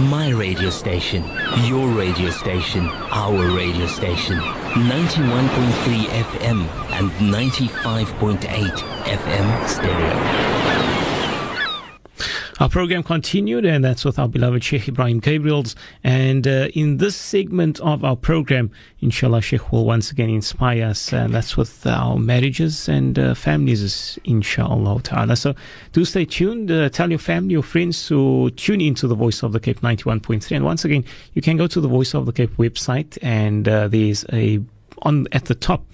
My radio station, your radio station, our radio station. 91.3 FM and 95.8 FM stereo. Our program continued, and that's with our beloved Sheikh Ebrahim Gabriels. And uh, in this segment of our program, inshallah, Sheikh will once again inspire us, and that's with our marriages and uh, families, inshallah ta'ala. So do stay tuned. Uh, tell your family, your friends to tune into the Voice of the Cape 91.3. And once again, you can go to the Voice of the Cape website, and uh, there's a on at the top,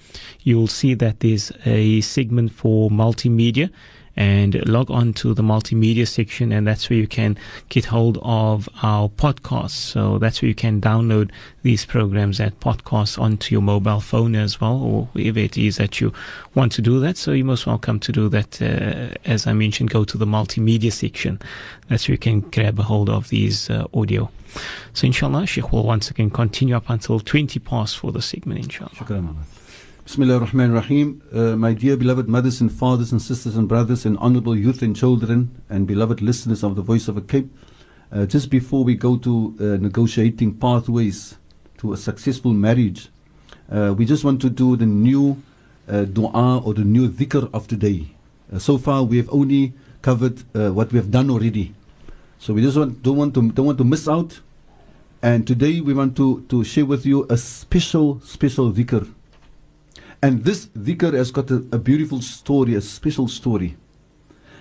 you'll see that there's a segment for multimedia and log on to the multimedia section and that's where you can get hold of our podcasts. So that's where you can download these programs at podcasts onto your mobile phone as well or wherever it is that you want to do that. So you're most welcome to do that uh, as i mentioned go to the multimedia section. That's where you can grab a hold of these uh, audio. So inshallah sheikh will once again continue up until 20 past for the segment inshallah Bismillah ar-Rahman rahim uh, My dear beloved mothers and fathers and sisters and brothers and honorable youth and children and beloved listeners of the Voice of a Cape, uh, just before we go to uh, negotiating pathways to a successful marriage, uh, we just want to do the new uh, dua or the new dhikr of today. Uh, so far, we have only covered what we have done already. So we just want, don't, want to, don't want to miss out. And today we want to, to share with you a special, special dhikr and this dhikr has got a, a beautiful story, a special story.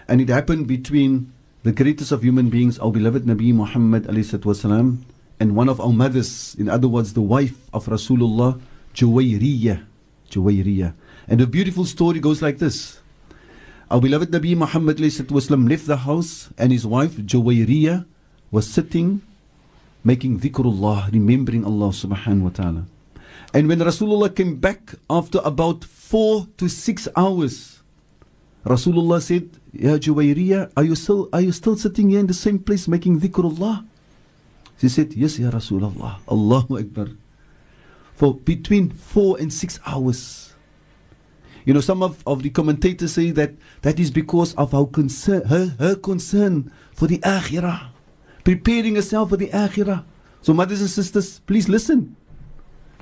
And it happened between the greatest of human beings, our beloved Nabi Muhammad والسلام, and one of our mothers, in other words, the wife of Rasulullah, Juwayriyah. Juwayriyah. And the beautiful story goes like this. Our beloved Nabi Muhammad والسلام, left the house and his wife, Juwayriyah, was sitting making dhikrullah, remembering Allah subhanahu wa ta'ala. And when Rasulullah came back after about four to six hours, Rasulullah said, Ya Juwayriya, are you still are you still sitting here in the same place making dhikrullah? She said, Yes, Ya Rasulullah. Allahu Akbar. For between four and six hours. You know, some of, of the commentators say that that is because of our concern, her, her concern for the akhirah, preparing herself for the akhirah. So, mothers and sisters, please listen.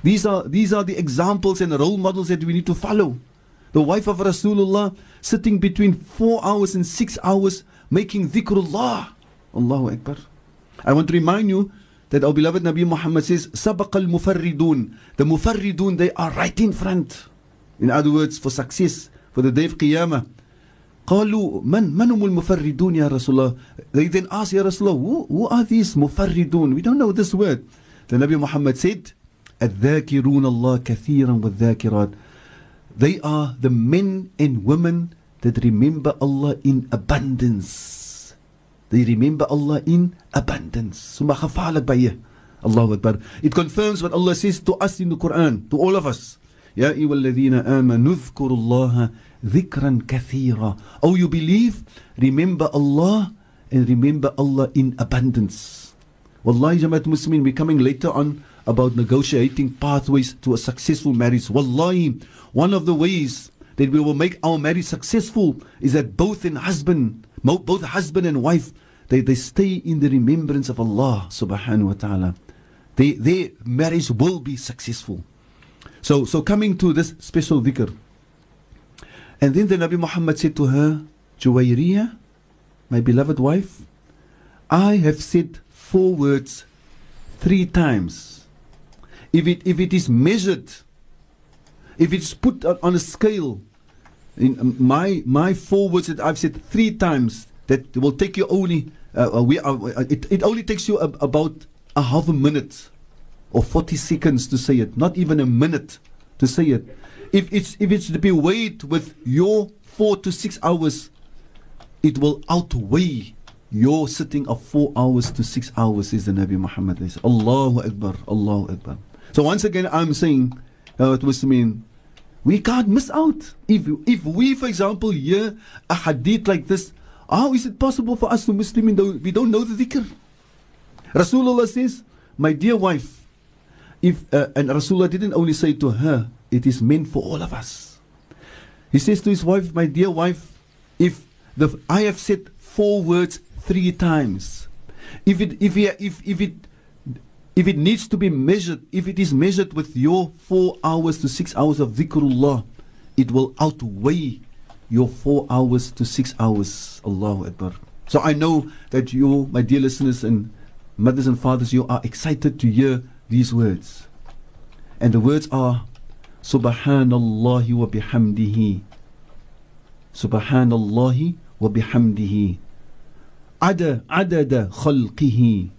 These are, these are the examples and role models that we need to follow. The wife of Rasulullah sitting between four hours and six hours making dhikrullah. Allahu Akbar. I want to remind you that our beloved Nabi Muhammad says, Sabaq al mufarridun. The mufarridun, they are right in front. In other words, for success, for the day of Qiyamah. قالوا من من هم المفردون يا رسول الله they then ask يا رسول الله who, who are these مفردون we don't know this word the Nabi Muhammad said الذاكرون الله كثيرا والذاكرات They are the men and women that remember Allah in abundance. They remember Allah in abundance. ثم خفعلك بيه الله أكبر. It confirms what Allah says to us in the Quran, to all of us. يا أيها الذين آمنوا اذكروا الله ذكرا كثيرا. Oh, you believe? Remember Allah and remember Allah in abundance. Wallahi Jamaat Muslimin, we're coming later on about negotiating pathways to a successful marriage. Wallahi, one of the ways that we will make our marriage successful is that both in husband, both husband and wife, they, they stay in the remembrance of Allah subhanahu wa ta'ala. They, their marriage will be successful. So, so coming to this special dhikr. And then the Nabi Muhammad said to her, Juwayriyah, my beloved wife, I have said four words three times if it if it is measured, if it's put on a scale, in um, my my four words that I've said three times that will take you only uh, uh we uh, it it only takes you a, about a half a minute or 40 seconds to say it, not even a minute to say it. If it's if it's to be weighed with your four to six hours, it will outweigh your sitting of four hours to six hours, is the Nabi Muhammad. Allahu Akbar, Allahu Akbar. So once again, I'm saying, uh, it mean, we can't miss out. If if we, for example, hear a hadith like this, how is it possible for us to Muslim though we don't know the dhikr? Rasulullah says, my dear wife, if uh, and Rasulullah didn't only say to her, it is meant for all of us. He says to his wife, my dear wife, if the I have said four words three times, If it if it, if if it if it needs to be measured, if it is measured with your four hours to six hours of dhikrullah, it will outweigh your four hours to six hours. Allahu Akbar. So I know that you, my dear listeners and mothers and fathers, you are excited to hear these words. And the words are Subhanallah wa bihamdihi. Subhanallah wa bihamdihi. Ada adada khalqihi.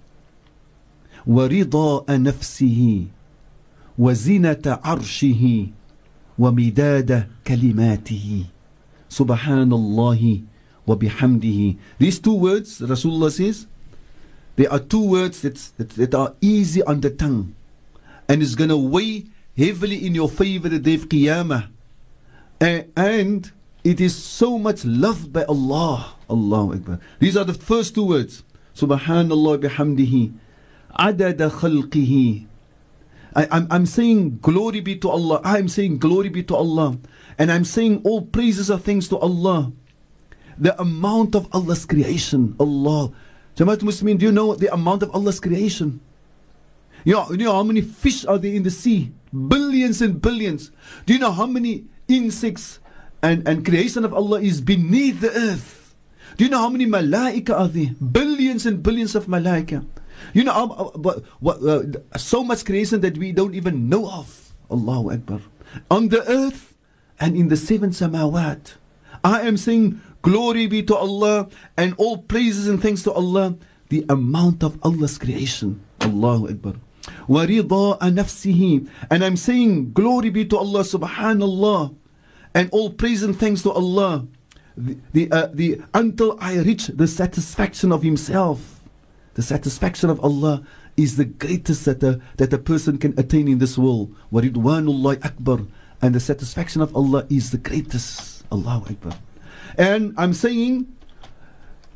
ورضاء نفسه وزنة عرشه ومداد كلماته سبحان الله وبحمده These two words, Rasulullah says, they are two words that, that, that are easy on the tongue and is going to weigh heavily in your favor the day of Qiyamah. And, and it is so much loved by Allah. Allahu Akbar. These are the first two words. Subhanallah bihamdihi. Adada khalqihi. I, I'm, I'm saying glory be to Allah. I'm saying glory be to Allah. And I'm saying all praises are things to Allah. The amount of Allah's creation. Allah. Jamaat Muslimin, do you know the amount of Allah's creation? You know, you know how many fish are there in the sea? Billions and billions. Do you know how many insects and, and creation of Allah is beneath the earth? Do you know how many malaika are there? Billions and billions of malaika. You know, uh, what, what, uh, so much creation that we don't even know of. Allahu Akbar. On the earth and in the seven samawat. I am saying, glory be to Allah and all praises and thanks to Allah. The amount of Allah's creation. Allahu Akbar. وَرِضَاءَ نَفْسِهِ And I'm saying, glory be to Allah, subhanallah, and all praise and thanks to Allah, the, the, uh, the, until I reach the satisfaction of Himself. The satisfaction of Allah is the greatest that a, that a person can attain in this world. Waridwanullah Akbar. And the satisfaction of Allah is the greatest. Allah Akbar. And I'm saying,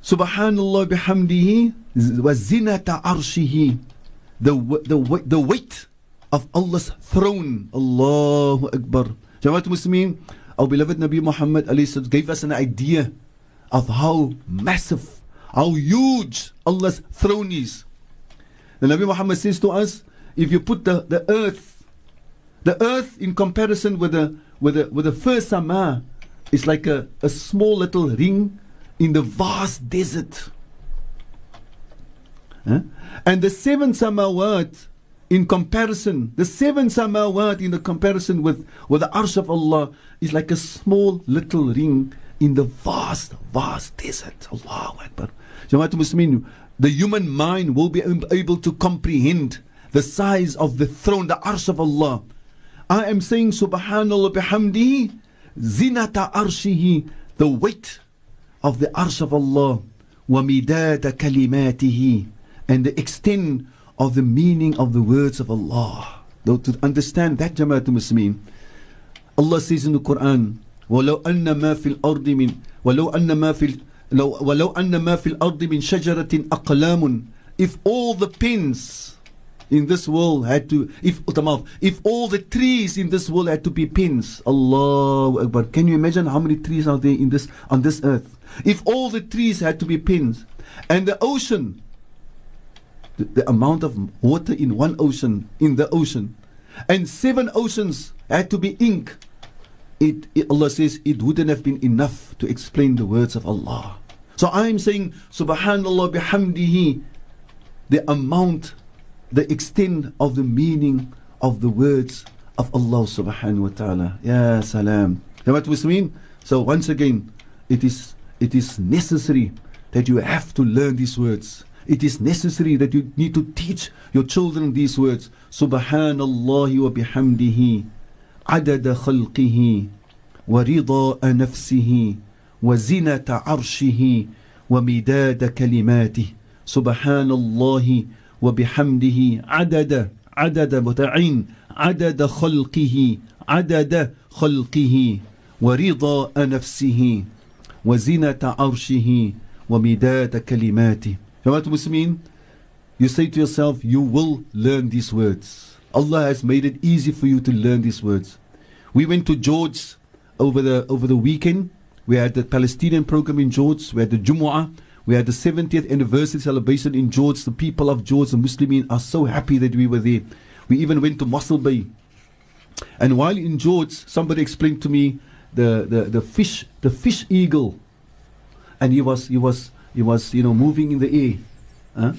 Subhanallah bihamdihi wa zinata arshihi. The, the, the weight of Allah's throne. Allahu Akbar. Jamaat Muslimin, our beloved Nabi Muhammad gave us an idea of how massive how huge Allah's throne is. The Nabi Muhammad says to us, if you put the, the earth, the earth in comparison with the with the with the first sama is like a, a small little ring in the vast desert. Huh? And the seven samawat in comparison, the seven samawat in the comparison with, with the arsh of Allah is like a small little ring in the vast, vast desert. Allahu Akbar. Jamaat Muslimin, the human mind will be able to comprehend the size of the throne, the arsh of Allah. I am saying Subhanallah bihamdi, zinata arshihi, the weight of the arsh of Allah, wa midada and the extent of the meaning of the words of Allah. Though to understand that Jamaatul Muslimin, Allah says in the Quran, ولو أن ما في الأرض من ولو أن ما في لو ولو أن ما في الأرض من شجرة أقلام if all the pins in this world had to if if all the trees in this world had to be pins Allah Akbar can you imagine how many trees are there in this on this earth if all the trees had to be pins and the ocean the, the amount of water in one ocean, in the ocean, and seven oceans had to be ink, it, it, Allah says it wouldn't have been enough to explain the words of Allah. So I'm saying, Subhanallah bihamdihi, the amount, the extent of the meaning of the words of Allah subhanahu wa ta'ala. Ya salam. You know what we mean? So once again, it is it is necessary that you have to learn these words it is necessary that you need to teach your children these words. Subhanallah wa bihamdihi adada khalqihi wa rida nafsihi wa zinata arshihi wa midada kalimatih. Subhanallah wa bihamdihi adada adada muta'in adada khalqihi adada khalqihi wa rida nafsihi wa zinata arshihi wa midada kalimatih. Jamaat Muslimin, you say to yourself, you will learn these words. Allah has made it easy for you to learn these words. We went to George over the over the weekend. We had the Palestinian program in George. We had the Jumu'ah. We had the 70th anniversary celebration in George. The people of George, the Muslimin, are so happy that we were there. We even went to Mossel Bay. And while in George, somebody explained to me the, the, the fish, the fish eagle. And he was, he was, he was, you know, moving in the air. Huh?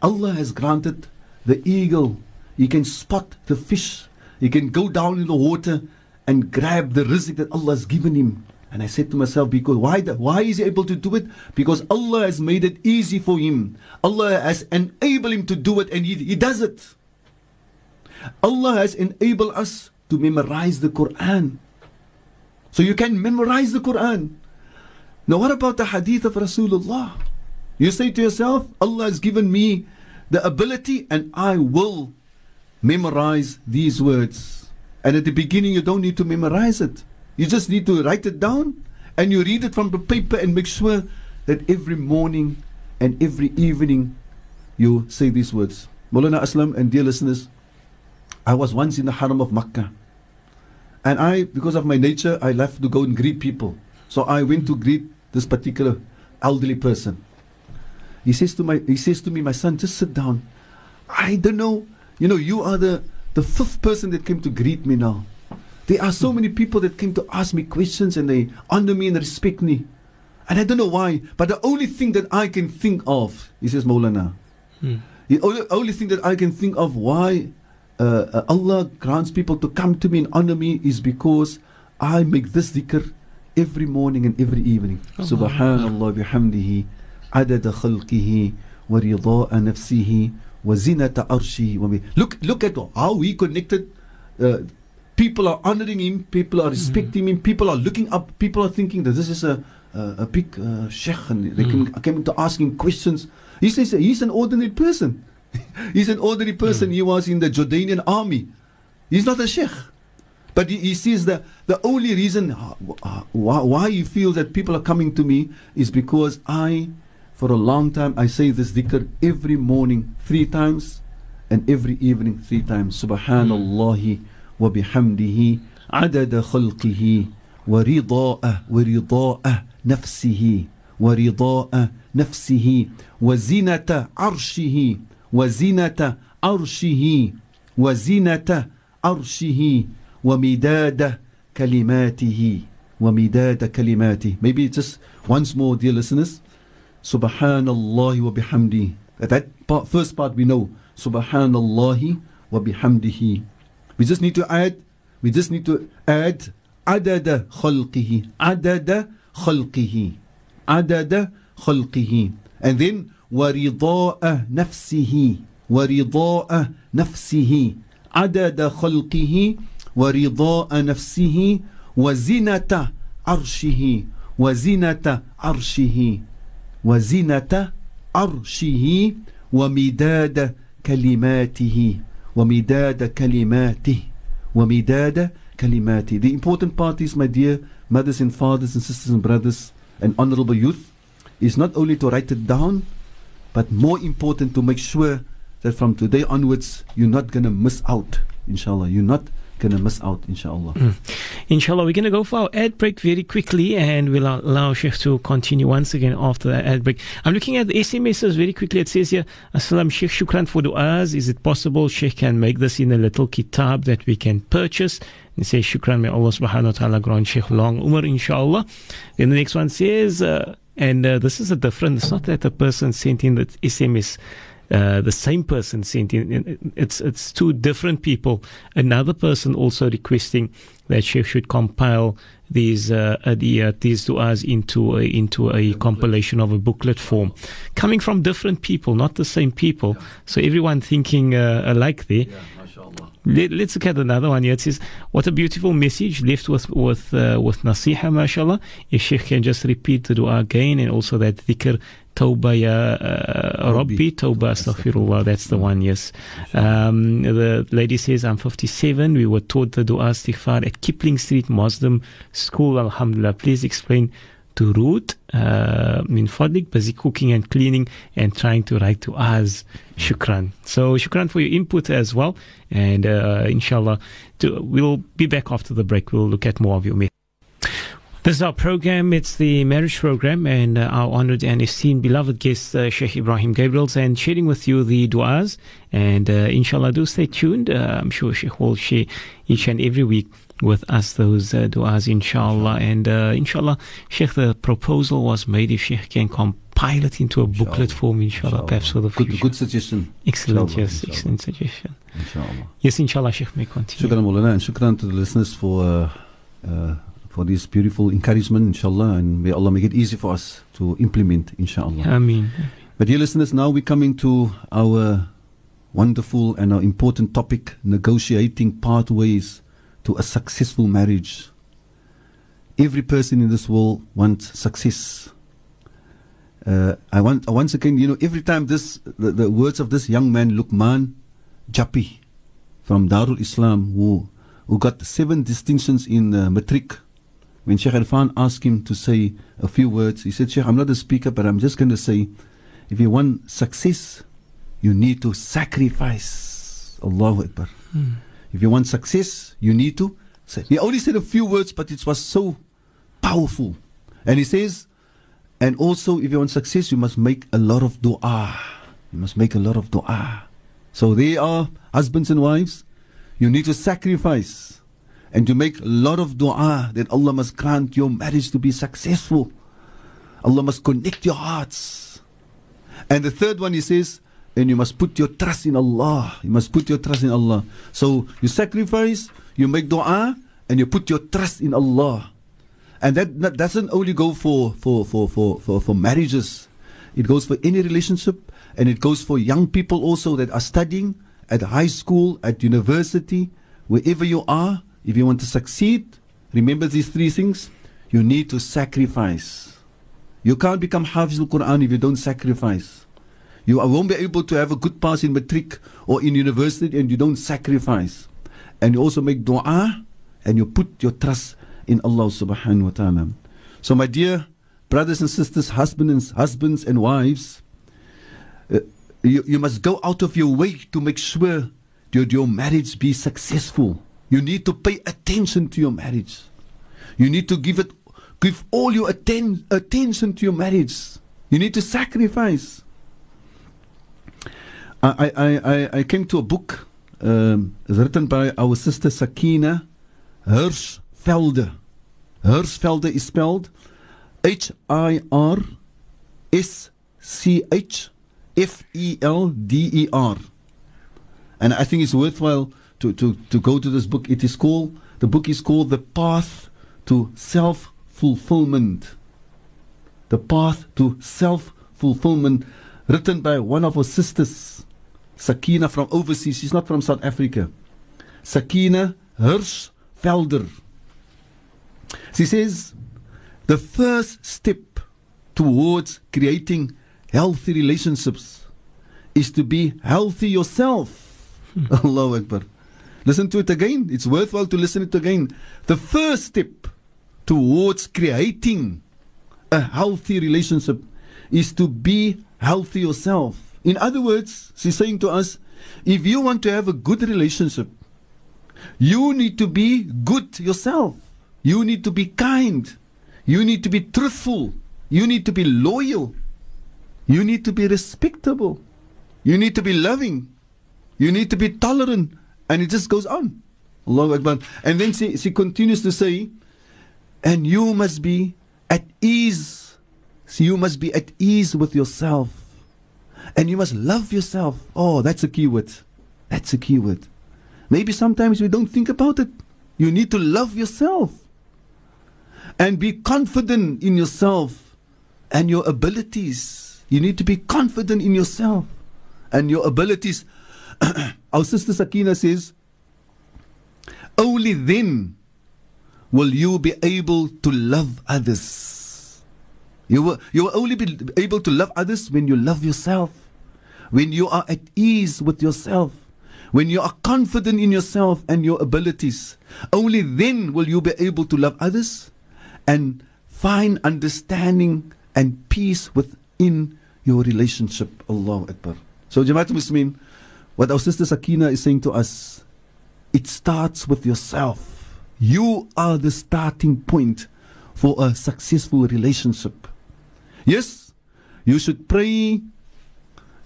Allah has granted the eagle. He can spot the fish. He can go down in the water and grab the rizq that Allah has given him. And I said to myself, because why, the, why is he able to do it? Because Allah has made it easy for him. Allah has enabled him to do it and he, he does it. Allah has enabled us to memorize the Quran. So you can memorize the Quran. Now what about the hadith of Rasulullah? You say to yourself, Allah has given me the ability and I will memorize these words. And at the beginning you don't need to memorize it. You just need to write it down and you read it from the paper and make sure that every morning and every evening you say these words. Maulana Aslam and dear listeners, I was once in the Haram of Makkah. And I, because of my nature, I left to go and greet people. So I went to greet this particular elderly person. He says to my he says to me, my son, just sit down. I don't know. You know, you are the, the fifth person that came to greet me now. There are so many people that came to ask me questions and they honor me and respect me. And I don't know why, but the only thing that I can think of, he says Maulana, hmm. the only, only thing that I can think of why uh, uh, Allah grants people to come to me and honor me is because I make this dhikr every morning and every evening. Subhanallah bihamdihi adada khalqihi wa rida'a nafsihi wa zinata arshihi. Look, look at how we connected uh, people are honoring him, people are respecting mm. him, people are looking up, people are thinking that this is a a, a big uh, sheikh and they mm. came, came to ask him questions. He says he's an ordinary person. he's an ordinary person. Mm. He was in the Jordanian army. He's not a sheikh. But he, he sees that the only reason uh, uh, why, why he feels that people are coming to me is because I, for a long time. I say this dhikr every morning three times and every evening three times. Subhanallah wa bihamdihi adada khalqihi wa wa nafsihi wa nafsihi wa zinata arshihi wa zinata arshihi wa zinata arshihi wa midada kalimatihi wa midada kalimatihi. Maybe just once more, dear listeners. سبحان الله وبحمده. That part, first part we know. سبحان الله وبحمده. We just need to add, we just need to add عدد خلقه. عدد خلقه. عدد خلقه. And then ورضاء نفسه. ورضاء نفسه. عدد خلقه. ورضاء نفسه. وزنة عرشه. وزنة عرشه. وزنة عرشه ومداد كلماته ومداد كلماته ومداد كلماته The important part is my dear mothers and fathers and sisters and brothers and honorable youth is not only to write it down but more important to make sure that from today onwards you're not going to miss out inshallah you're not going to miss out, inshallah. Mm. Inshallah, we're going to go for our ad break very quickly and we'll allow Sheikh to continue once again after the ad break. I'm looking at the SMSs very quickly. It says here, Assalam Sheikh, shukran for du'as. Is it possible Sheikh can make this in a little kitab that we can purchase? And say, shukran, may Allah subhanahu wa ta'ala grant Sheikh long umar, inshallah. Then the next one says, uh, and uh, this is a different, it's not that the person sent in the SMS uh, the same person sent in. It's it's two different people. Another person also requesting that she should compile these uh, the, uh, these du'as into a, into a compilation of a booklet form, coming from different people, not the same people. So everyone thinking uh, alike there. Yeah. Let, us look at another one here. It says, "What a beautiful message left with with uh, with nasiha, mashallah." If Sheikh can just repeat the dua again, and also that dhikr Tawbah Ya uh, Rabbi, Tawbah Astaghfirullah, that's the one, yes. Um, the lady says, I'm 57. We were taught the dua istighfar at Kipling Street Muslim School, Alhamdulillah. Please explain to root uh, min fadlik, busy cooking and cleaning and trying to write to us. Shukran. So, shukran for your input as well. And uh, inshallah, to, we'll be back after the break. We'll look at more of your messages. This is our program. It's the marriage program, and uh, our honored and esteemed beloved guest, uh, Sheikh Ebrahim Gabriels, and sharing with you the du'as. And uh, inshallah, do stay tuned. Uh, I'm sure Sheikh will share each and every week with us those uh, du'as, inshallah. And uh, inshallah, Sheikh, the proposal was made if Sheikh can compile it into a booklet form, inshallah, Inshallah. perhaps for the future. Good, good suggestion. Excellent, Inshallah, yes, inshallah. excellent suggestion. Inshallah. Yes, inshallah, Sheikh may continue. Shukran Maulana and shukran to the listeners for uh, uh, for this beautiful encouragement, inshallah, and may Allah make it easy for us to implement, inshallah. Ameen. But dear listeners, now we're coming to our wonderful and our important topic, negotiating pathways to a successful marriage. Every person in this world wants success. Uh, I want I once again, you know, every time this the, the words of this young man Luqman Japi from Darul Islam who who got seven distinctions in uh, matric. When Sheikh Irfan asked him to say a few words, he said, Sheikh, I'm not a speaker, but I'm just going to say, if you want success, you need to sacrifice. Allahu Akbar. Hmm. If you want success, you need to. Say. He only said a few words, but it was so powerful. And he says, and also, if you want success, you must make a lot of dua. You must make a lot of dua. So they are husbands and wives. You need to sacrifice and to make a lot of dua that Allah must grant your marriage to be successful. Allah must connect your hearts. And the third one, he says, and you must put your trust in Allah. You must put your trust in Allah. So you sacrifice, you make dua, and you put your trust in Allah. And that, that doesn't only go for, for, for, for, for, for marriages, it goes for any relationship, and it goes for young people also that are studying at high school, at university, wherever you are. If you want to succeed, remember these three things. You need to sacrifice. You can't become Hafiz al Quran if you don't sacrifice. You won't be able to have a good pass in matric or in university and you don't sacrifice. And you also make dua and you put your trust in Allah subhanahu wa ta'ala. So, my dear brothers and sisters, husbands and, husbands and wives, uh, you, you must go out of your way to make sure that your marriage be successful. You need to pay attention to your marriage. You need to give it, give all your atten- attention to your marriage. You need to sacrifice. I, I, I, I came to a book um, written by our sister Sakina Hirschfelder. Hirschfelder is spelled H I R S C H F E L D E R. And I think it's worthwhile to, to, to go to this book. It is called, the book is called The Path to Self Fulfillment. The Path to Self Fulfillment, written by one of our sisters, Sakina from overseas. She's not from South Africa. Sakina Hirschfelder. She says, the first step towards creating healthy relationships is to be healthy yourself. Hmm. Allahu Akbar. Listen to it again. It's worthwhile to listen to it again. The first step towards creating a healthy relationship is to be healthy yourself. In other words, she's saying to us, if you want to have a good relationship, you need to be good yourself. You need to be kind. You need to be truthful. You need to be loyal. You need to be respectable. You need to be loving. You need to be tolerant. And it just goes on. Allahu Akbar. And then she, she continues to say, and you must be at ease. You must be at ease with yourself. And you must love yourself. Oh, that's a key word. That's a key word. Maybe sometimes we don't think about it. You need to love yourself and be confident in yourself and your abilities. You need to be confident in yourself and your abilities. Our sister Sakina says, only then will you be able to love others. You will, you will only be able to love others when you love yourself, when you are at ease with yourself, when you are confident in yourself and your abilities. Only then will you be able to love others and find understanding and peace within your relationship. Allahu Akbar. So, Jamaat Muslimin, what our sister Sakina is saying to us, it starts with yourself. You are the starting point for a successful relationship. Yes, you should pray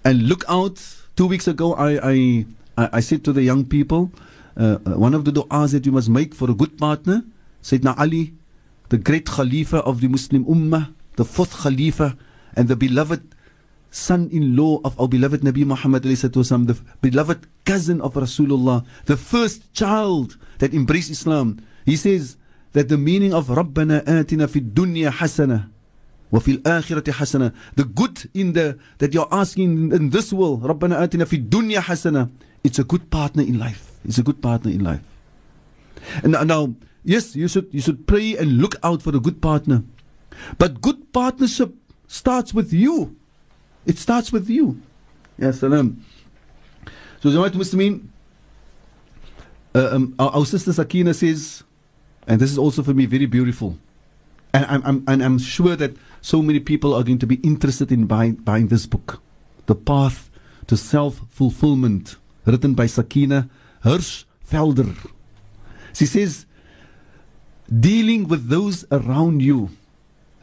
and look out. Two weeks ago, I, I, I said to the young people, uh, uh, one of the du'as that you must make for a good partner, Sayyidina Ali, the great Khalifa of the Muslim Ummah, the fourth Khalifa, and the beloved son-in-law of our beloved Nabi Muhammad والسلام, the beloved cousin of Rasulullah, the first child that embraced Islam. He says that the meaning of رَبَّنَا آتِنَا فِي الدُّنْيَا حَسَنَةً وفي الآخرة حسنة the good in the that you're asking in this world ربنا آتنا في الدنيا حسنة it's a good partner in life it's a good partner in life and now yes you should you should pray and look out for a good partner but good partnership starts with you it starts with you. Ya salam. So Jamaat Muslimin uh, um, our, our sister Sakina says and this is also for me very beautiful and I'm, I'm, and I'm sure that so many people are going to be interested in buying, buying this book, The Path to Self Fulfillment, written by Sakina Hirschfelder. She says, dealing with those around you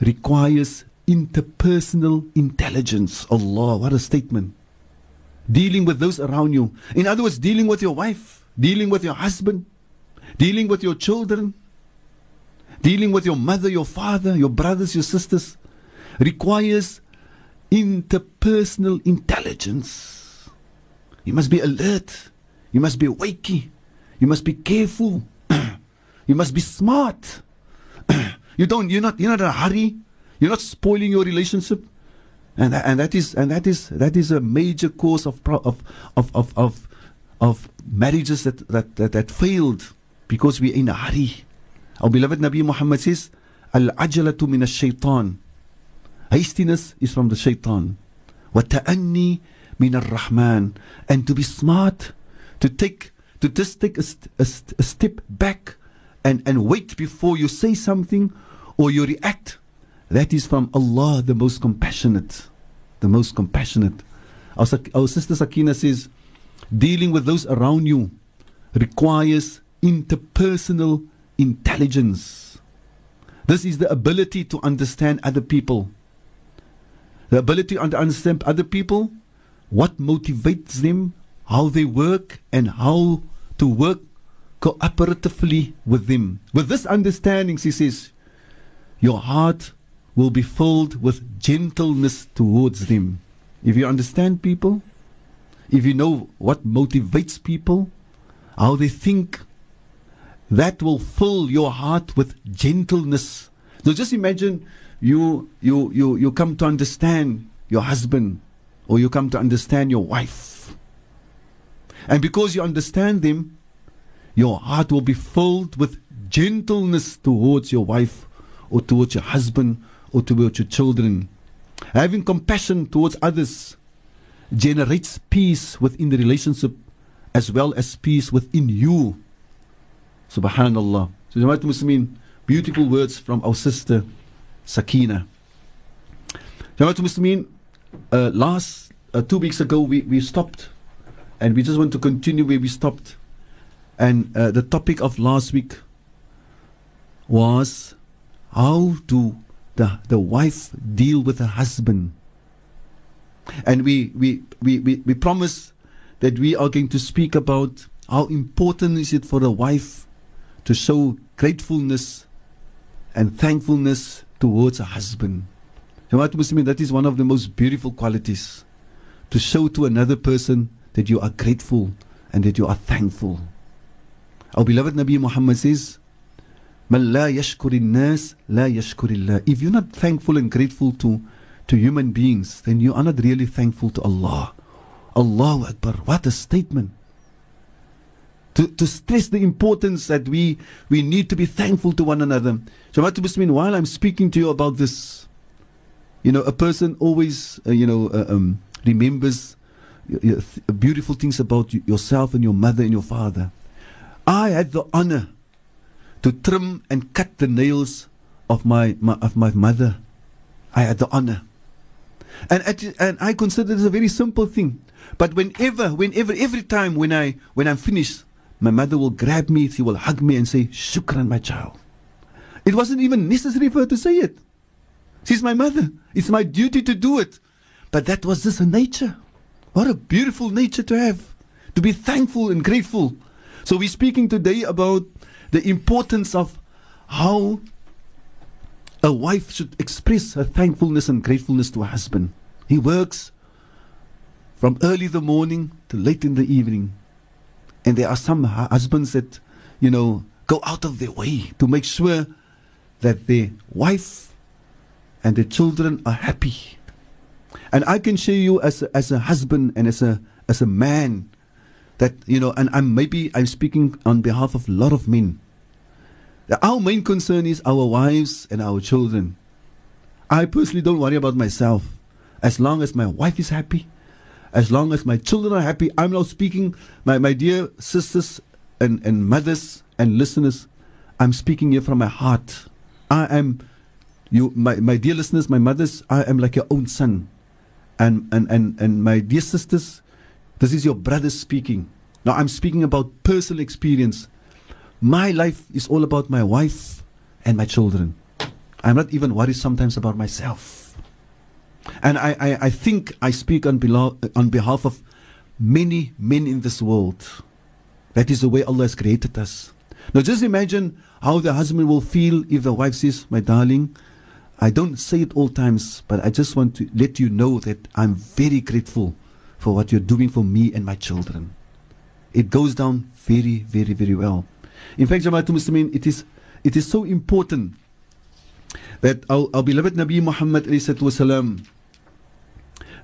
requires interpersonal intelligence. Allah, what a statement. Dealing with those around you. In other words, dealing with your wife, dealing with your husband, dealing with your children, dealing with your mother, your father, your brothers, your sisters, requires interpersonal intelligence. You must be alert. You must be wakey. You must be careful. you must be smart. you don't. You're not. You're not in a hurry. You're not spoiling your relationship. And, and that is and that is that is a major cause of of, of, of of of marriages that, that, that, that failed because we're in a hurry. Our beloved Nabi Muhammad says, Al ajalatu min shaitan. Hastiness is from the shaitan. Wata'anni min al rahman. And to be smart, to take, to just take a, a, a step back and, and wait before you say something or you react. That is from Allah, the most compassionate. The most compassionate. Our, our sister Sakina says, dealing with those around you requires interpersonal intelligence. This is the ability to understand other people. The ability to understand other people, what motivates them, how they work, and how to work cooperatively with them. With this understanding, she says, your heart will be filled with gentleness towards them. If you understand people, if you know what motivates people, how they think, that will fill your heart with gentleness. So just imagine you you you you come to understand your husband or you come to understand your wife. And because you understand them, your heart will be filled with gentleness towards your wife or towards your husband or towards your children. Having compassion towards others generates peace within the relationship as well as peace within you. Subhanallah. So, Jamaat Muslimin, beautiful words from our sister Sakina. Jamaat Muslimin, uh, last uh, two weeks ago we, we stopped and we just want to continue where we stopped. And uh, the topic of last week was how to the, the wife deal with her husband. And we, we, we, we, we promise that we are going to speak about how important is it for a wife to show gratefulness and thankfulness towards a husband. Jamaat Muslimin, that is one of the most beautiful qualities. To show to another person that you are grateful and that you are thankful. Our beloved Nabi Muhammad says, Man la yashkuri nas la yashkurillah. If you're not thankful and grateful to, to human beings, then you are not really thankful to Allah. Allahu Akbar. What a statement to, to stress the importance that we, we need to be thankful to one another. So, Muslimin, while I'm speaking to you about this, you know, a person always, uh, you know, uh, um, remembers beautiful things about yourself and your mother and your father. I had the honor to trim and cut the nails of my, my of my mother. I had the honor. And, at, and I consider it a very simple thing. But whenever, whenever, every time when I when I'm finished, my mother will grab me, she will hug me and say, Shukran, my child. It wasn't even necessary for her to say it. She's my mother. It's my duty to do it. But that was just her nature. What a beautiful nature to have. To be thankful and grateful. So we're speaking today about the importance of how a wife should express her thankfulness and gratefulness to her husband. He works from early the morning to late in the evening. And there are some husbands that, you know, go out of their way to make sure that their wife and their children are happy. And I can show you as a, as a husband and as a as a man that you know, and I'm maybe I'm speaking on behalf of a lot of men. Our main concern is our wives and our children. I personally don't worry about myself. As long as my wife is happy, as long as my children are happy, I'm now speaking, my, my dear sisters and, and mothers and listeners, I'm speaking here from my heart. I am, you, my, my dear listeners, my mothers, I am like your own son. And, and, and, and my dear sisters, this is your brother speaking. Now I'm speaking about personal experience. My life is all about my wife and my children. I'm not even worried sometimes about myself. And I, I, I think I speak on, belo- on behalf of many men in this world. That is the way Allah has created us. Now just imagine how the husband will feel if the wife says, My darling, I don't say it all times, but I just want to let you know that I'm very grateful for what you're doing for me and my children. It goes down very, very, very well. In fact, Jamaatul Muslimin, it is, it is so important that our, our beloved Nabi Muhammad والسلام,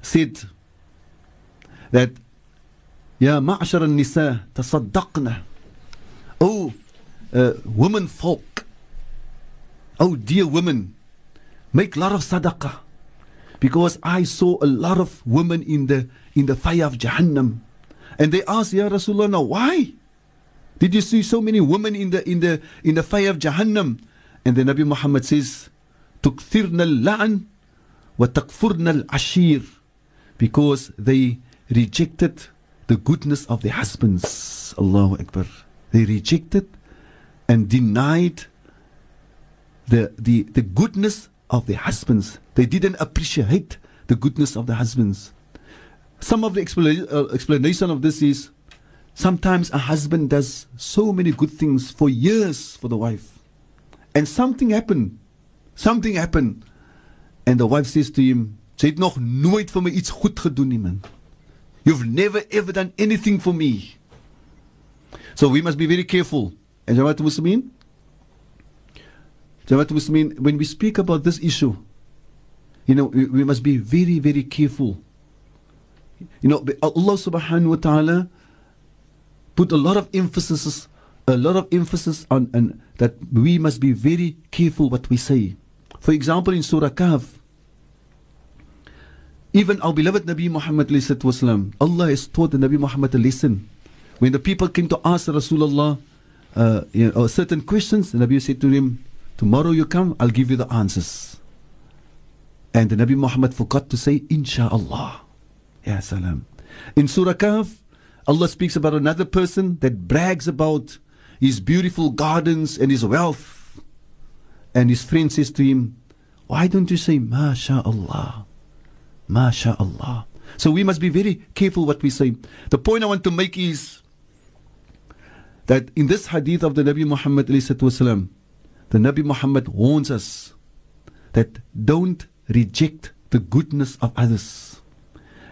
said that Ya ma'ashar al-nisa tasaddaqna Oh uh, women folk Oh dear women make a lot of sadaqah because I saw a lot of women in the in the fire of Jahannam and they asked Ya Rasulullah now why did you see so many women in the in the in the fire of Jahannam? And the Nabi Muhammad says, "Tukthirna al-la'n wa takfurna al-ashir," because they rejected the goodness of their husbands. Allahu Akbar. They rejected and denied the, the, the goodness of their husbands. They didn't appreciate the goodness of the husbands. Some of the explanation, uh, explanation of this is Sometimes a husband does so many good things for years for the wife. And something happened. Something happened. And the wife says to him, Sy het nog nooit vir my iets goed gedoen nie man. You've never ever done anything for me. So we must be very careful. And you know what Muslimin? What Muslimin? When we speak about this issue, you know, we, we must be very, very careful. You know, Allah subhanahu wa ta'ala put a lot of emphasis, a lot of emphasis on and that we must be very careful what we say. For example, in Surah Kahf, even our beloved Nabi Muhammad wasalam, Allah has taught the Nabi Muhammad a lesson. When the people came to ask Rasulullah uh, you know, certain questions, the Nabi said to him, Tomorrow you come, I'll give you the answers. And the Nabi Muhammad forgot to say, Insha'Allah. Ya salam. In Surah Kahf, Allah speaks about another person that brags about his beautiful gardens and his wealth. And his friend says to him, Why don't you say, MashaAllah? MashaAllah. So we must be very careful what we say. The point I want to make is that in this hadith of the Nabi Muhammad, والسلام, the Nabi Muhammad warns us that don't reject the goodness of others.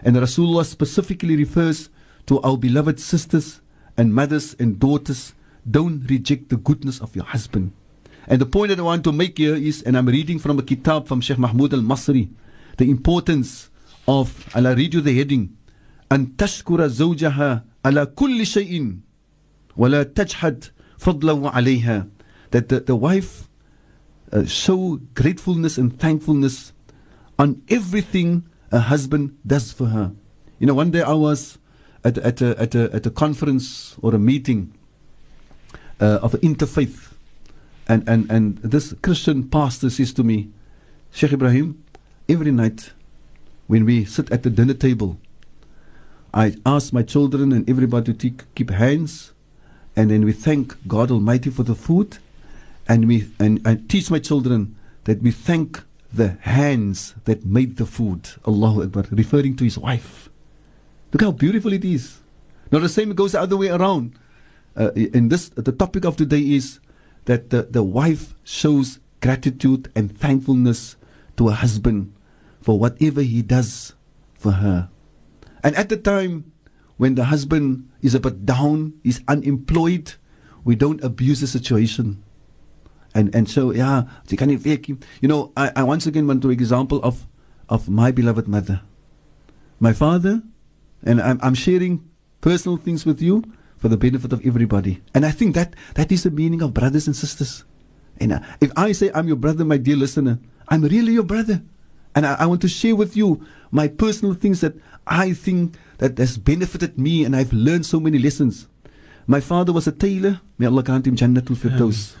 And Rasulullah specifically refers to our beloved sisters and mothers and daughters, don't reject the goodness of your husband. And the point that I want to make here is, and I'm reading from a kitab from Sheikh Mahmoud al Masri, the importance of, and I'll read you the heading, أن تشكر زوجها على كل شيء ولا تجحد فضله عليها that the, the wife uh, show gratefulness and thankfulness on everything a husband does for her. You know, one day I was at, at, a, at, a, at a conference or a meeting uh, of interfaith. And, and, and this Christian pastor says to me, Sheikh Ebrahim, every night when we sit at the dinner table, I ask my children and everybody to keep hands, and then we thank God Almighty for the food, and we and I teach my children that we thank the hands that made the food. Allahu Akbar, referring to his wife. Look how beautiful it is. Now the same goes the other way around. Uh, in this, the topic of today is that the, the wife shows gratitude and thankfulness to her husband for whatever he does for her. And at the time when the husband is a bit down, is unemployed, we don't abuse the situation. And and so yeah. You know, I, I once again want to example of of my beloved mother. My father, and I'm I'm sharing personal things with you for the benefit of everybody. And I think that that is the meaning of brothers and sisters. And uh, if I say I'm your brother, my dear listener, I'm really your brother. And I, I want to share with you my personal things that I think that has benefited me and I've learned so many lessons. My father was a tailor. May Allah grant him Jannatul Firdaus.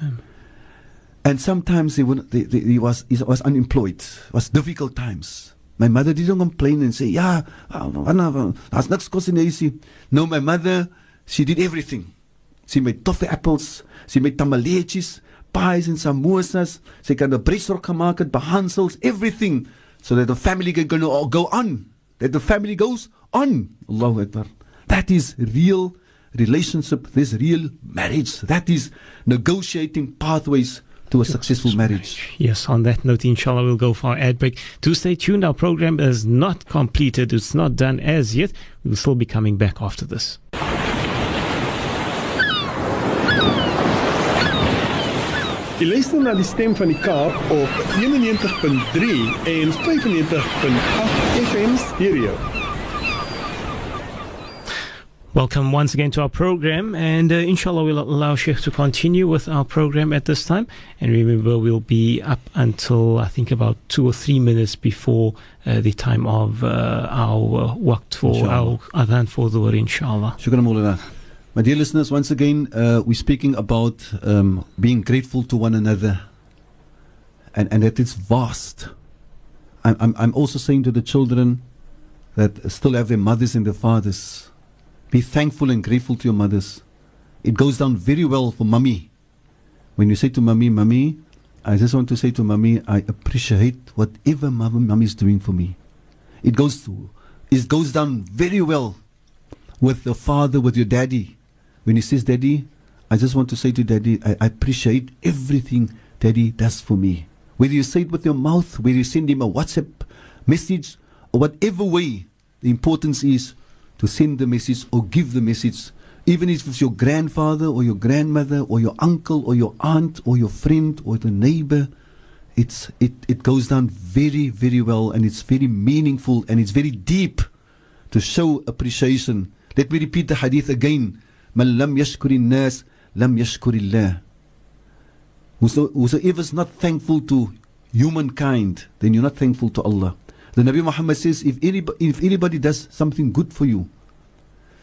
And sometimes he, would, he, was, he was unemployed. It was difficult times. My mother didn't complain and say, yeah, that's not costing No, my mother, she did everything. She made toffee apples, she made tameletjies, pies and samosas. Sy kan 'n breisrok gemaak het, behansels, everything so that the family can go, go on. That the family goes on. Allahu Akbar. That is real relationship. This real marriage. That is negotiating pathways to a successful marriage. Yes, on that note, inshallah, we'll go for our ad break. To stay tuned. Our program is not completed, it's not done as yet. We'll still be coming back after this. Jy luister na die stem van die Kaap op 91.3 en 95.8 FM stereo. Welcome once again to our program, and uh, inshallah, we'll allow Sheikh to continue with our program at this time. And remember, we'll be up until I think about two or three minutes before uh, the time of uh, our waqt for inshallah. our adhan for the word, inshallah. Shukran, My dear listeners, once again, uh, we're speaking about um, being grateful to one another, and, and that it's vast. I'm, I'm, I'm also saying to the children that still have their mothers and their fathers be thankful and grateful to your mothers. It goes down very well for mummy. When you say to mummy, mummy, I just want to say to mummy, I appreciate whatever mummy is doing for me. It goes to, it goes down very well with the father, with your daddy. When he says, Daddy, I just want to say to Daddy, I, I appreciate everything Daddy does for me. Whether you say it with your mouth, whether you send him a WhatsApp message, or whatever way, the importance is to send the message or give the message, even if it's your grandfather or your grandmother or your uncle or your aunt or your friend or the neighbor. It's, it, it goes down very, very well and it's very meaningful and it's very deep to show appreciation. Let me repeat the hadith again. من لم يشكر الناس لم يشكر الله. Whosoever is not thankful to humankind, then you're not thankful to Allah. The Nabi Muhammad says, if anybody, if anybody does something good for you,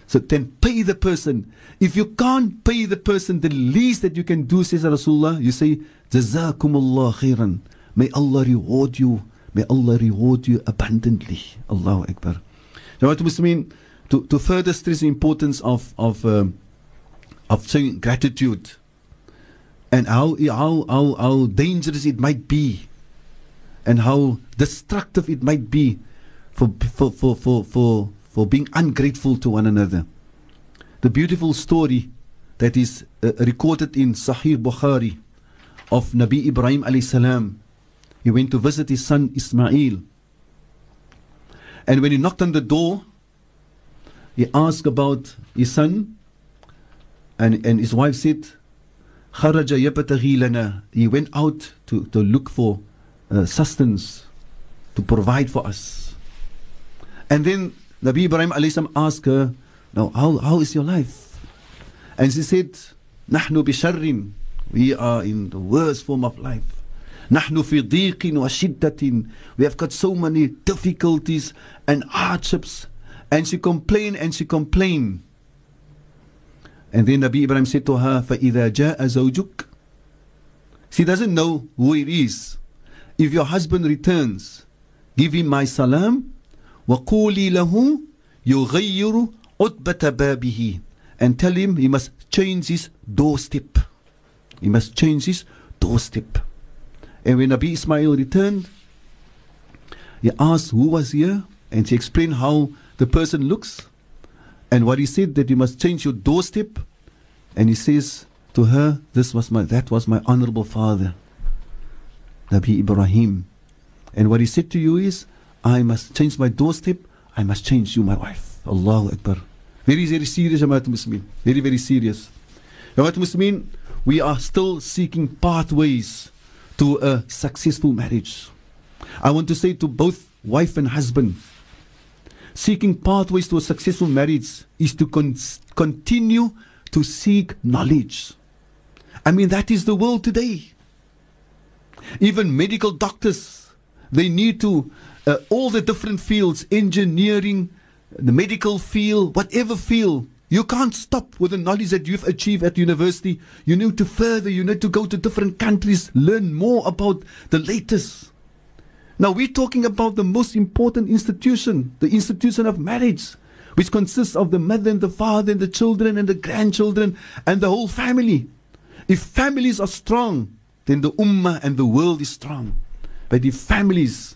so then pay the person. If you can't pay the person, the least that you can do, says Rasulullah, you say, Jazakumullah khairan. May Allah reward you. May Allah reward you abundantly. Allahu Akbar. Jamaat Muslimin, to, to further stress the importance of, of, um, of showing gratitude and how, how, how, how dangerous it might be and how destructive it might be for, for, for, for, for, for being ungrateful to one another. The beautiful story that is uh, recorded in Sahih Bukhari of Nabi Ibrahim alayhi salam. He went to visit his son Ismail. And when he knocked on the door, he asked about his son. And, and his wife said, خرج يبتغي لنا. He went out to, to look for uh, sustenance to provide for us. And then Nabi Ibrahim alayhi asked her, Now, how, how is your life? And she said, Nahnu bisharrin. We are in the worst form of life. Nahnu fi diqin wa shiddatin. We have got so many difficulties and hardships. And she complained and she complained. And then Nabi Ibrahim said to her, فَإِذَا جَاءَ زَوْجُكَ She doesn't know who it is. If your husband returns, give him my salam. وَقُولِي لَهُ يُغَيِّرُ عُتْبَةَ بَابِهِ And tell him he must change his doorstep. He must change his doorstep. And when Nabi Ismail returned, he asked who was here, and she explained how the person looks, and what he said that you must change your doorstep. And he says to her, This was my that was my honorable father, Nabi Ibrahim. And what he said to you is, I must change my doorstep, I must change you, my wife. Allahu Akbar. Very, very serious, Jamaat Muslimin. Very, very serious. Jamaat Muslimin, we are still seeking pathways to a successful marriage. I want to say to both wife and husband, seeking pathways to a successful marriage is to con- continue to seek knowledge. I mean, that is the world today. Even medical doctors, they need to, uh, all the different fields, engineering, the medical field, whatever field, you can't stop with the knowledge that you've achieved at university. You need to further, you need to go to different countries, learn more about the latest. Now, we're talking about the most important institution, the institution of marriage, which consists of the mother and the father and the children and the grandchildren and the whole family. If families are strong, then the ummah and the world is strong. But if families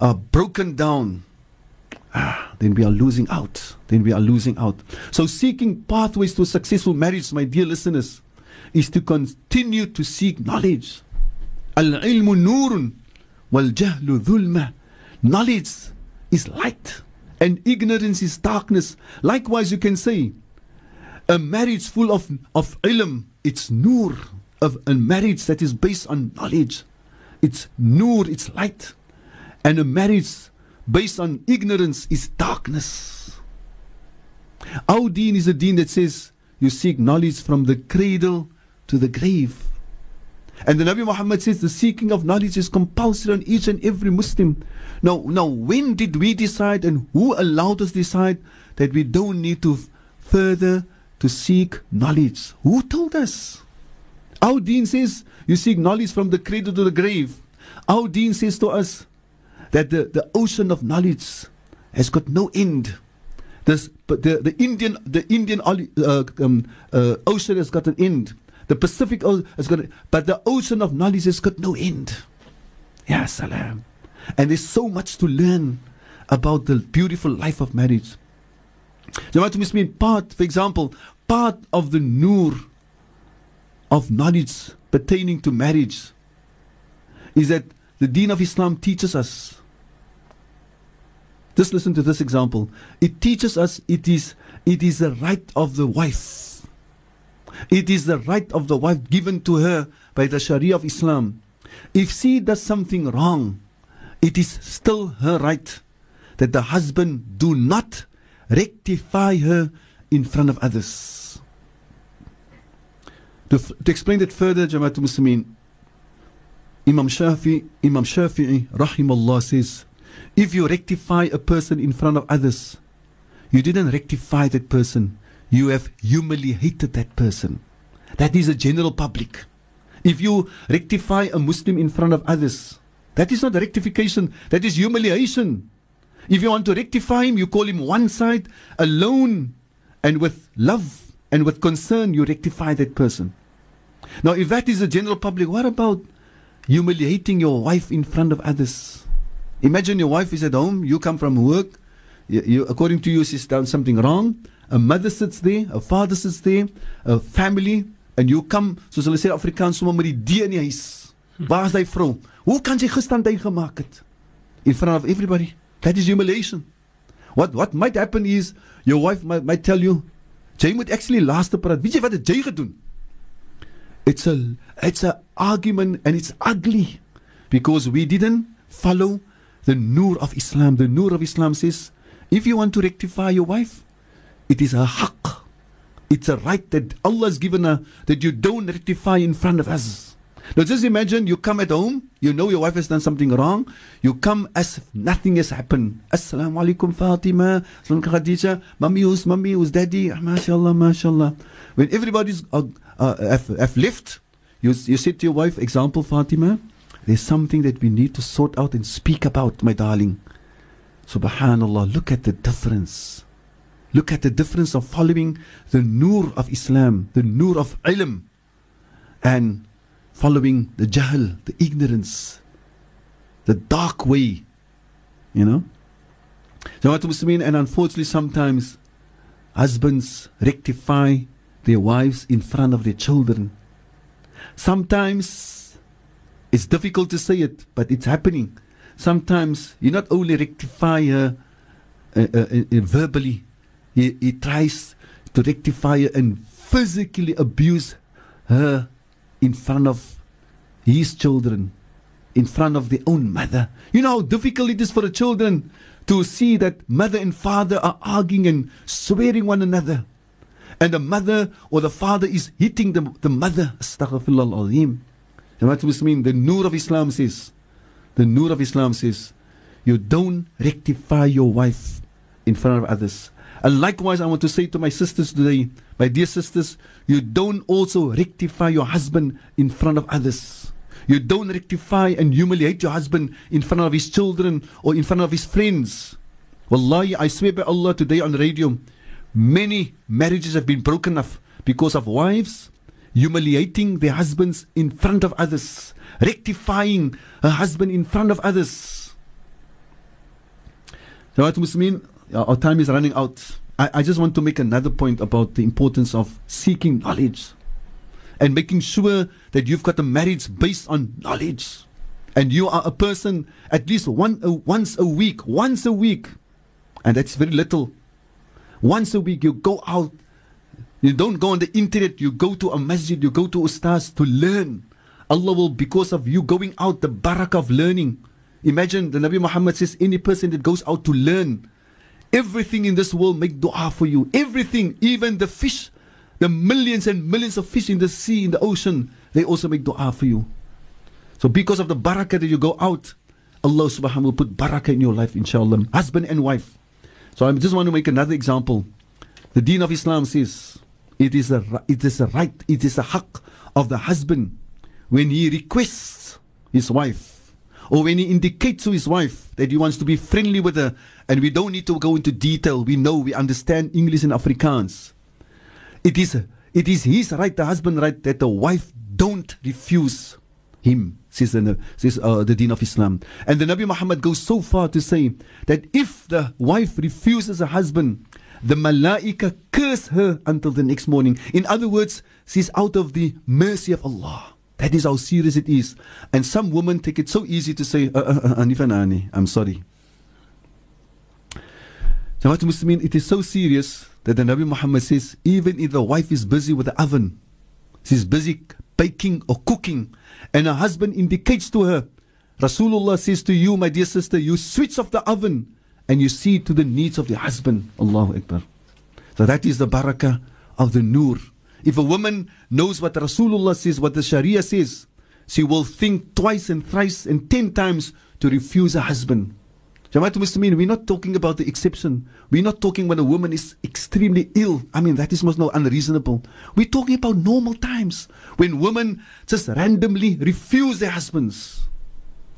are broken down, ah, then we are losing out. Then we are losing out. So, seeking pathways to successful marriage, my dear listeners, is to continue to seek knowledge. Al ilmu nurun wal jahlu dhulma. Knowledge is light and ignorance is darkness. Likewise, you can say, a marriage full of, of ilm, it's nur. Of a marriage that is based on knowledge, it's nur, it's light. And a marriage based on ignorance is darkness. Our deen is a deen that says you seek knowledge from the cradle to the grave. And the Nabi Muhammad says the seeking of knowledge is compulsory on each and every Muslim. Now, now, when did we decide and who allowed us to decide that we don't need to further to seek knowledge? Who told us? Our deen says you seek knowledge from the cradle to the grave. Our deen says to us that the, the ocean of knowledge has got no end. This, but the, the Indian the Indian uh, um, uh, ocean has got an end. The Pacific ocean has got, but the ocean of knowledge has got no end. Ya salam. And there's so much to learn about the beautiful life of marriage. Jamaat Muslimin, part, for example, part of the nur of knowledge pertaining to marriage is that the deen of Islam teaches us. Just listen to this example. It teaches us it is it is the right of the wife. It is the right of the wife given to her by the Sharia of Islam. If she does something wrong, it is still her right that the husband do not rectify her in front of others. To, to explain that further, Jamaatul Muslimin, Imam Shafi, Imam Shafi'i, rahimahullah says, if you rectify a person in front of others, you didn't rectify that person. You have humiliated that person. That is a general public. If you rectify a Muslim in front of others, that is not a rectification, that is humiliation. If you want to rectify him, you call him one side, alone, and with love and with concern, you rectify that person. Now, if that is the general public, what about humiliating your wife in front of others? Imagine your wife is at home, you come from work, you, you, according to you, she's done something wrong. A mother sits there, a father sits there, a family, and you come, soos hulle sê Afrikaans, sommer met die D in die huis. Hm. Waar is daai vrou? Hoe kan sy gestandheid gemaak het? In front of everybody. That is humiliation. What what might happen is your wife might, might tell you, "Jy moet actually laaste praat. Weet jy wat het jy gedoen?" It's a it's an argument and it's ugly because we didn't follow the nur of Islam. The nur of Islam says, if you want to rectify your wife, it is a haqq. It's a right that Allah has given her that you don't rectify in front of us. Now just imagine you come at home, you know your wife has done something wrong, you come as if nothing has happened. Assalamu alaikum Fatima, Assalamu Khadija, mommy who's mommy who's daddy, ah, mashallah, mashallah. When everybody's uh, have, have left, you, you said to your wife, example, Fatima, there's something that we need to sort out and speak about, my darling. Subhanallah, look at the difference. Look at the difference of following the nur of Islam, the nur of ilm. and following the jahl, the ignorance, the dark way, you know. So what Muslimin, and unfortunately sometimes husbands rectify their wives in front of their children. Sometimes it's difficult to say it, but it's happening. Sometimes you not only rectify her uh, uh, uh, verbally, he, he tries to rectify her and physically abuse her in front of his children, in front of their own mother. You know how difficult it is for the children to see that mother and father are arguing and swearing one another. And the mother or the father is hitting the, the mother. Astaghfirullah al-azim. And what does mean? The nur of Islam says, the nur of Islam says, you don't rectify your wife in front of others. And likewise, I want to say to my sisters today, my dear sisters, you don't also rectify your husband in front of others. You don't rectify and humiliate your husband in front of his children or in front of his friends. Wallahi, I swear by Allah today on the radio, many marriages have been broken off because of wives humiliating their husbands in front of others, rectifying her husband in front of others. What Muslimin, our time is running out. I, I just want to make another point about the importance of seeking knowledge and making sure that you've got a marriage based on knowledge. And you are a person at least one, uh, once a week, once a week, and that's very little. Once a week, you go out. You don't go on the internet. You go to a masjid. You go to ustaz to learn. Allah will, because of you going out, the barakah of learning. Imagine the Nabi Muhammad says, any person that goes out to learn, everything in this world make dua for you. Everything, even the fish the millions and millions of fish in the sea, in the ocean, they also make dua for you. So because of the barakah that you go out, Allah subhanahu wa ta'ala will put barakah in your life, inshallah. Husband and wife. So I just want to make another example. The deen of Islam says it is a it is a right, it is a haqq of the husband when he requests his wife or when he indicates to his wife that he wants to be friendly with her and we don't need to go into detail. We know we understand english and afrikaans. It is, it is his right, the husband right, that the wife don't refuse him, says, the, says uh, the deen of Islam. And the Nabi Muhammad goes so far to say that if the wife refuses a husband, the malaika curse her until the next morning. In other words, she's out of the mercy of Allah. That is how serious it is. And some women take it so easy to say, uh, uh, uh, I'm sorry. So what Muslim it is so serious that the Nabi Muhammad says, even if the wife is busy with the oven, she's busy baking or cooking, and her husband indicates to her, Rasulullah says to you, my dear sister, you switch off the oven and you see to the needs of the husband. Allahu Akbar. So that is the barakah of the nur. If a woman knows what Rasulullah says, what the Sharia says, she will think twice and thrice and ten times to refuse a husband. Jamaat Muslimin, we're not talking about the exception. We're not talking when a woman is extremely ill. I mean, that is most not unreasonable. We're talking about normal times when women just randomly refuse their husbands.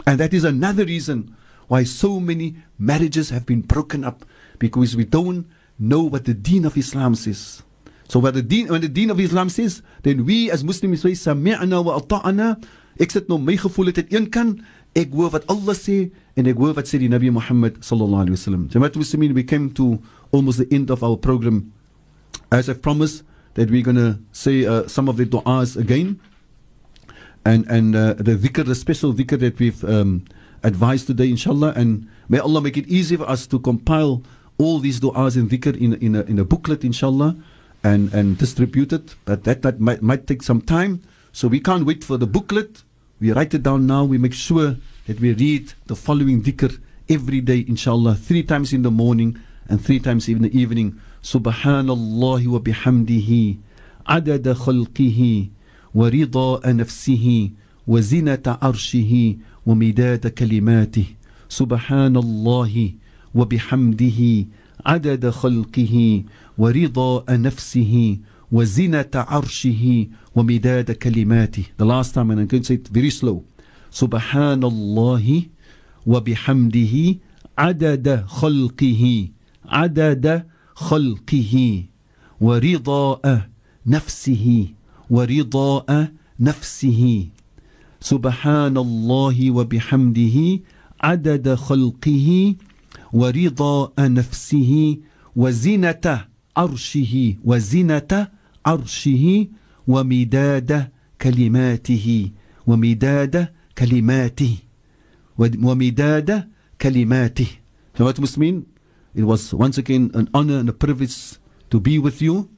And that is another reason why so many marriages have been broken up because we don't know what the deen of Islam says. So what the deen, when the deen of Islam says, then we as Muslims say, Sami'na wa ata'ana. Ek sit nou my gevoel het een ek hoor wat Allah sê en ek hoor wat sê die Nabi Muhammad sallallahu alaihi wasallam. Jamaat Muslimin, we came to almost the end of our program. As I've promised that we're going to say uh, some of the du'as again. And and uh, the dhikr, the special dhikr that we've um, advised today, inshallah. And may Allah make it easy for us to compile all these du'as and dhikr in, in, a, in a booklet, inshallah, and, and distribute it. But that, that might, might take some time. So we can't wait for the booklet. We write it down now. We make sure that we read the following dhikr every day, inshallah, three times in the morning and three times in the evening. Subhanallah wa bihamdihi, adada khalqihi, wa rida nafsihi, wa zinata arshihi, wa midada kalimati. Subhanallah wa bihamdihi, adada khalqihi, wa rida nafsihi, وزنة عرشه ومداد كلماته The last time and I'm going to say it very slow سبحان الله وبحمده عدد خلقه عدد خلقه ورضاء نفسه ورضاء نفسه. سبحان الله وبحمده عدد خلقه ورضا نفسه وزنة عرشه وزنة عرشه ومداد كلماته ومداد كلماته ومداد كلماته جماعة المسلمين It was once again an honor and a privilege to be with you.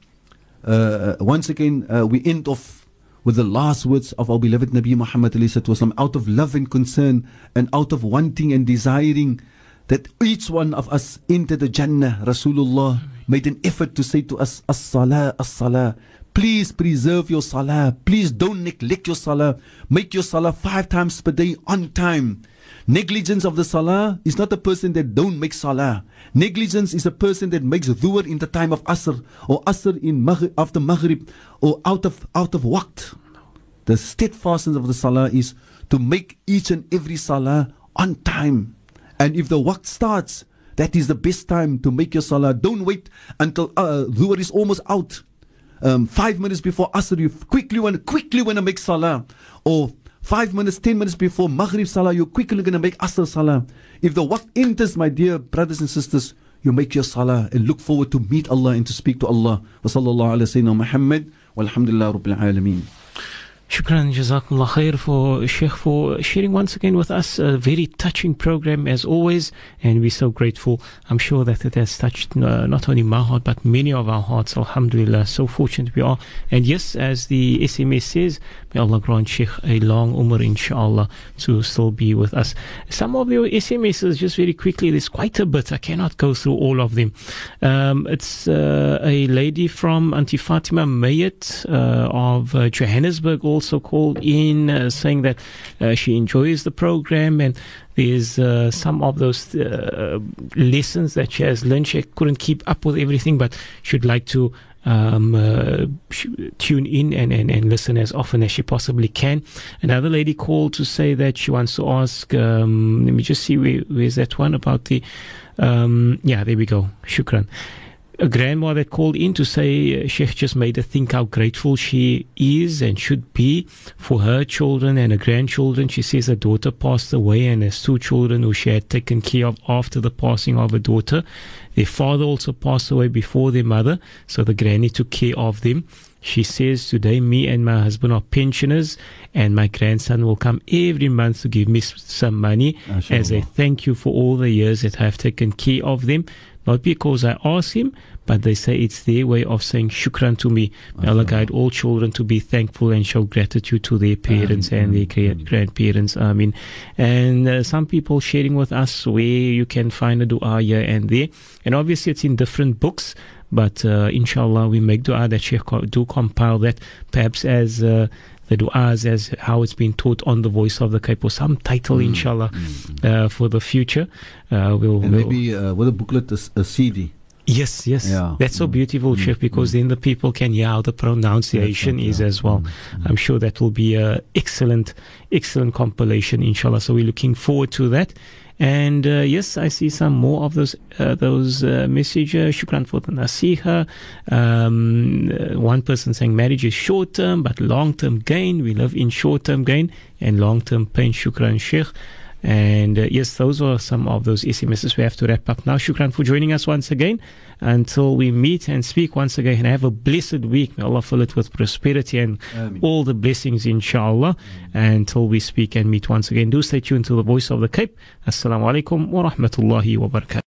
Uh, once again, uh, we end off with the last words of our beloved Nabi Muhammad wasallam, out of love and concern and out of wanting and desiring that each one of us enter the Jannah. Rasulullah made an effort to say to us, As-salah, as-salah. Please preserve your salah. Please don't neglect your salah. Make your salah five times per day on time. Negligence of the salah is not a person that don't make salah. Negligence is a person that makes dhuhr in the time of asr or asr in maghrib, after maghrib or out of out of waqt. The steadfastness of the salah is to make each and every salah on time. And if the waqt starts, that is the best time to make your salah. Don't wait until uh, dhuhr is almost out. Um, five minutes before asr, you quickly want quickly want to make salah, or Five minutes, ten minutes before Maghrib Salah, you're quickly going to make Asr Salah. If the waqt enters, my dear brothers and sisters, you make your Salah and look forward to meet Allah and to speak to Allah. Wa sallallahu ala Muhammad walhamdulillah rabbil alameen. Shukran, Jazakumullah khair for Sheikh for sharing once again with us a very touching program as always, and we're so grateful. I'm sure that it has touched uh, not only my heart but many of our hearts. Alhamdulillah, so fortunate we are. And yes, as the SMS says, may Allah grant Sheikh a long umr, inshallah, to still be with us. Some of your SMSs, just very quickly, there's quite a bit. I cannot go through all of them. Um, it's uh, a lady from Auntie Fatima Mayet uh, of uh, Johannesburg also called in uh, saying that uh, she enjoys the program and there's uh, some of those uh, lessons that she has learned. She couldn't keep up with everything, but she'd like to um, uh, tune in and, and, and listen as often as she possibly can. Another lady called to say that she wants to ask, um, let me just see where, where's that one about the, um, yeah, there we go. Shukran a grandma that called in to say uh, Sheikh just made her think how grateful she is and should be for her children and her grandchildren. She says her daughter passed away and has two children who she had taken care of after the passing of her daughter. Their father also passed away before their mother, so the granny took care of them. She says, Today, me and my husband are pensioners, and my grandson will come every month to give me some money as a thank you for all the years that I have taken care of them. Not because I ask him, but they say it's their way of saying shukran to me. May Allah guide all children to be thankful and show gratitude to their parents and their grandparents. I mean, and uh, some people sharing with us where you can find a dua here and there. And obviously, it's in different books. But uh, inshallah, we make dua that Sheikh do compile that perhaps as uh, the du'as as how it's been taught on the voice of the Cape or some title, mm, inshallah, mm, uh, for the future. Uh, we'll, maybe uh, with a booklet, a, a CD. Yes, yes. Yeah. That's so mm. beautiful, mm. Sheikh, because mm. then the people can hear how the pronunciation is yeah. as well. Mm. I'm sure that will be a excellent, excellent compilation, inshallah. So we're looking forward to that. And uh, yes, I see some more of those uh, those uh, messages. Shukran for the nasiha. Um, uh, one person saying marriage is short term, but long term gain. We live in short term gain and long term pain. Shukran, Sheikh. And uh, yes, those are some of those SMSs we have to wrap up now. Shukran for joining us once again. Until we meet and speak once again, and have a blessed week. May Allah fill it with prosperity and all the blessings, inshallah. Until we speak and meet once again, do stay tuned to the voice of the Cape. Assalamu alaikum wa rahmatullahi wa barakatuh.